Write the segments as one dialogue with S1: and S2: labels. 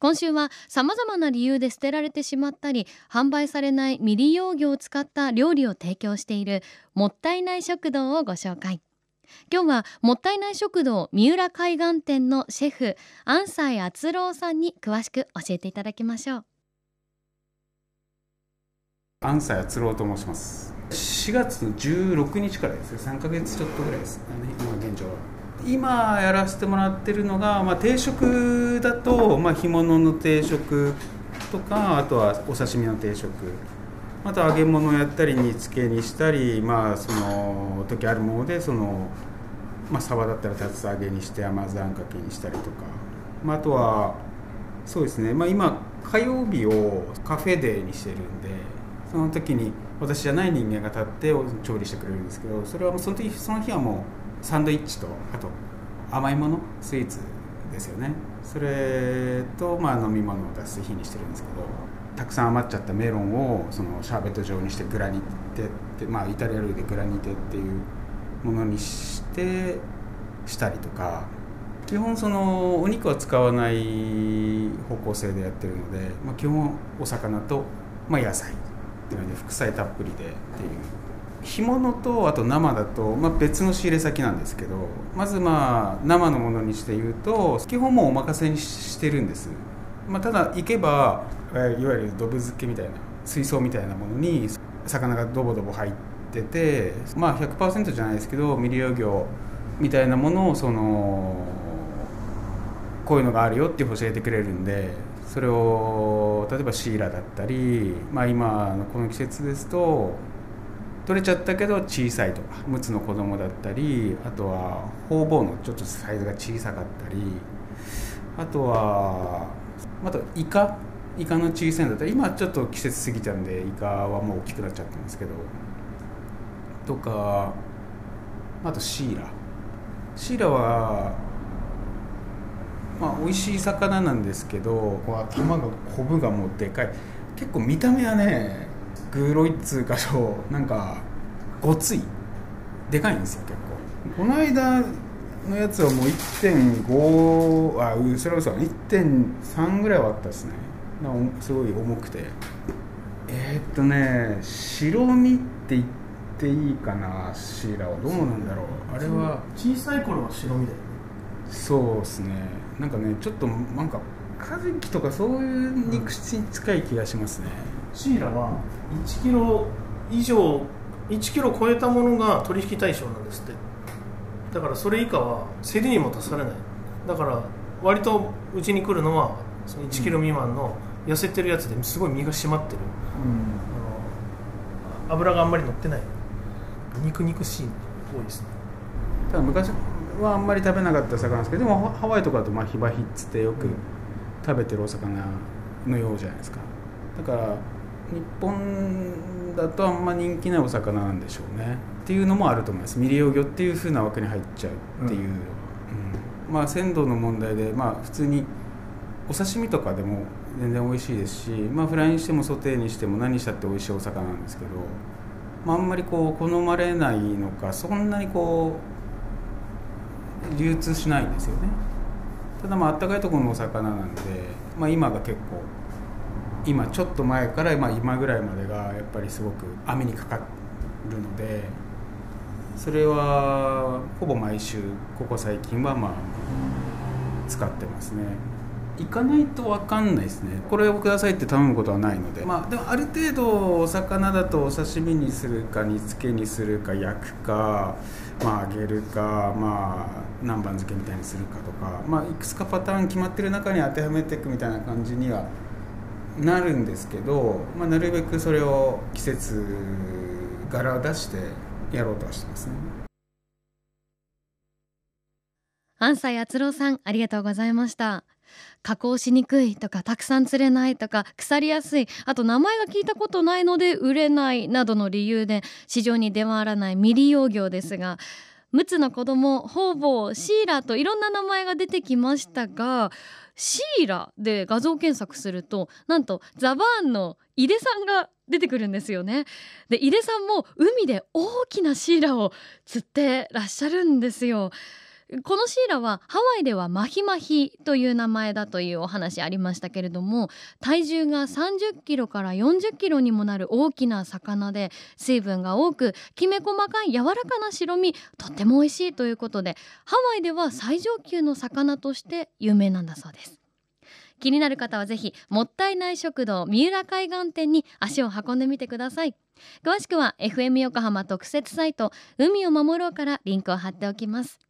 S1: 今週は様々な理由で捨てられてしまったり販売されない未利用魚を使った料理を提供しているもったいない食堂をご紹介。今日はもったいない食堂三浦海岸店のシェフ安西敦郎さんに詳しく教えていただきましょう。
S2: 安西敦郎と申します。4月の16日からですね3ヶ月ちょっとぐらいです。ね今現状は。今やらせてもらってるのが、まあ、定食だと、まあ、干物の定食とかあとはお刺身の定食。あと揚げ物やったり煮付けにしたりまあその時あるものでそのまあサバだったら竜田揚げにして甘酢あんかけにしたりとか、まあ、あとはそうですね。まあ今火曜日をカフェデーにしてるんで。その時に私じゃない人間が立って調理してくれるんですけどそれはもうその時その日はもうサンドイッチとあと甘いものスイーツですよね。それとまあ飲み物を出す日にしてるんですけどたくさん余っちゃったメロンをそのシャーベット状にしてグラニテってまあイタリア料理でグラニテっていうものにしてしたりとか基本そのお肉は使わない方向性でやってるので、まあ、基本お魚と、まあ、野菜。っていうので副菜たっぷりでっていう。干物とあと生だと、まあ、別の仕入れ先なんですけどまずまあ生のものにして言うと基本もうお任せにしてるんです、まあ、ただ行けばいわゆるドブ漬けみたいな水槽みたいなものに魚がドボドボ入っててまあ100%じゃないですけど未利用魚みたいなものをそのこういうのがあるよって教えてくれるんでそれを例えばシイラだったり、まあ、今のこの季節ですと取れちゃったけど小さいとか陸奥の子供だったりあとはホウボウのちょっとサイズが小さかったりあとはあとイカイカの小さいんだったら今ちょっと季節過ぎちゃうんでイカはもう大きくなっちゃったんですけどとかあとシイラ。シイラはまあ美味しい魚なんですけど頭がコブがもうでかい。結構見た目はねグロいっつうかそうなんかごつい。でかいんですよ結構。この間のやつはもう1.5あうそれこそ1.3ぐらいはあったですね。すごい重くて。えー、っとね白身って言っていいかなシーラは。どうなんだろう。あれは。
S3: 小さい頃は白身だよ
S2: そうですね。なんかねちょっとなんかカジキとかそういう肉質に近い気がしますね、
S3: うん、シーラは1キロ以上1キロ超えたものが取引対象なんですって。だからそれ以下は競りにも出されない。だから割とうちに来るのはその1キロ未満の痩せてるやつですごい身が締まってる、うん、あの油があんまり乗ってない。肉肉しい多いですね。
S2: ただ昔はあんまり食べなかった魚ですけどでもハワイとかだとまあヒバヒっつってよく食べてるお魚のようじゃないですか。だから日本だとあんま人気ないお魚なんでしょうね。っていうのもあると思います。未利用魚っていうふうな枠に入っちゃうっていう、うん、うん、まあ鮮度の問題でまあ普通にお刺身とかでも全然美味しいですし、まあ、フライにしてもソテーにしても何したって美味しいお魚なんですけど、まあ、あんまりこう好まれないのかそんなにこう流通しないんですよね。ただまああったかいところのお魚なんで、まあ、今が結構今ちょっと前からま今ぐらいまでがやっぱりすごく雨にかかるのでそれはほぼ毎週ここ最近はまあ使ってますね。行かないと分かんないですね。これをくださいって頼むことはないので。まあでもある程度お魚だとお刺身にするか煮付けにするか焼くかまあ揚げるかまあ南蛮漬けみたいにするかとかまあいくつかパターン決まってる中に当てはめていくみたいな感じにはなるんですけど、まあ、なるべくそれを季節柄を出してやろうとはしてますね。
S1: 安西敦郎さんありがとうございました加工しにくいとかたくさん釣れないとか腐りやすい。あと名前が聞いたことないので売れないなどの理由で市場に出回らない未利用魚ですが陸奥の子供ホウボウシーラといろんな名前が出てきましたがシーラで画像検索するとなんとザバーンの井出さんが出てくるんですよね。で井出さんも海で大きなシーラを釣ってらっしゃるんですよ。このシーラはハワイではマヒマヒという名前だというお話ありましたけれども体重が30キロから40キロにもなる大きな魚で水分が多くきめ細かい柔らかな白身とっても美味しいということでハワイでは最上級の魚として有名なんだそうです。気になる方はぜひもったいない食堂三浦海岸店に足を運んでみてください。詳しくは FM 横浜特設サイト海を守ろうからリンクを貼っておきます。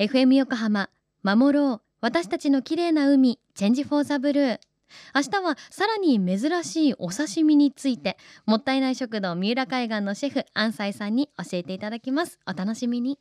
S1: FM 横浜守ろう。私たちの綺麗な海チェンジフォーザブルー。明日はさらに珍しいお刺身についてもったいない食堂三浦海岸のシェフ安西さんに教えていただきます。お楽しみに。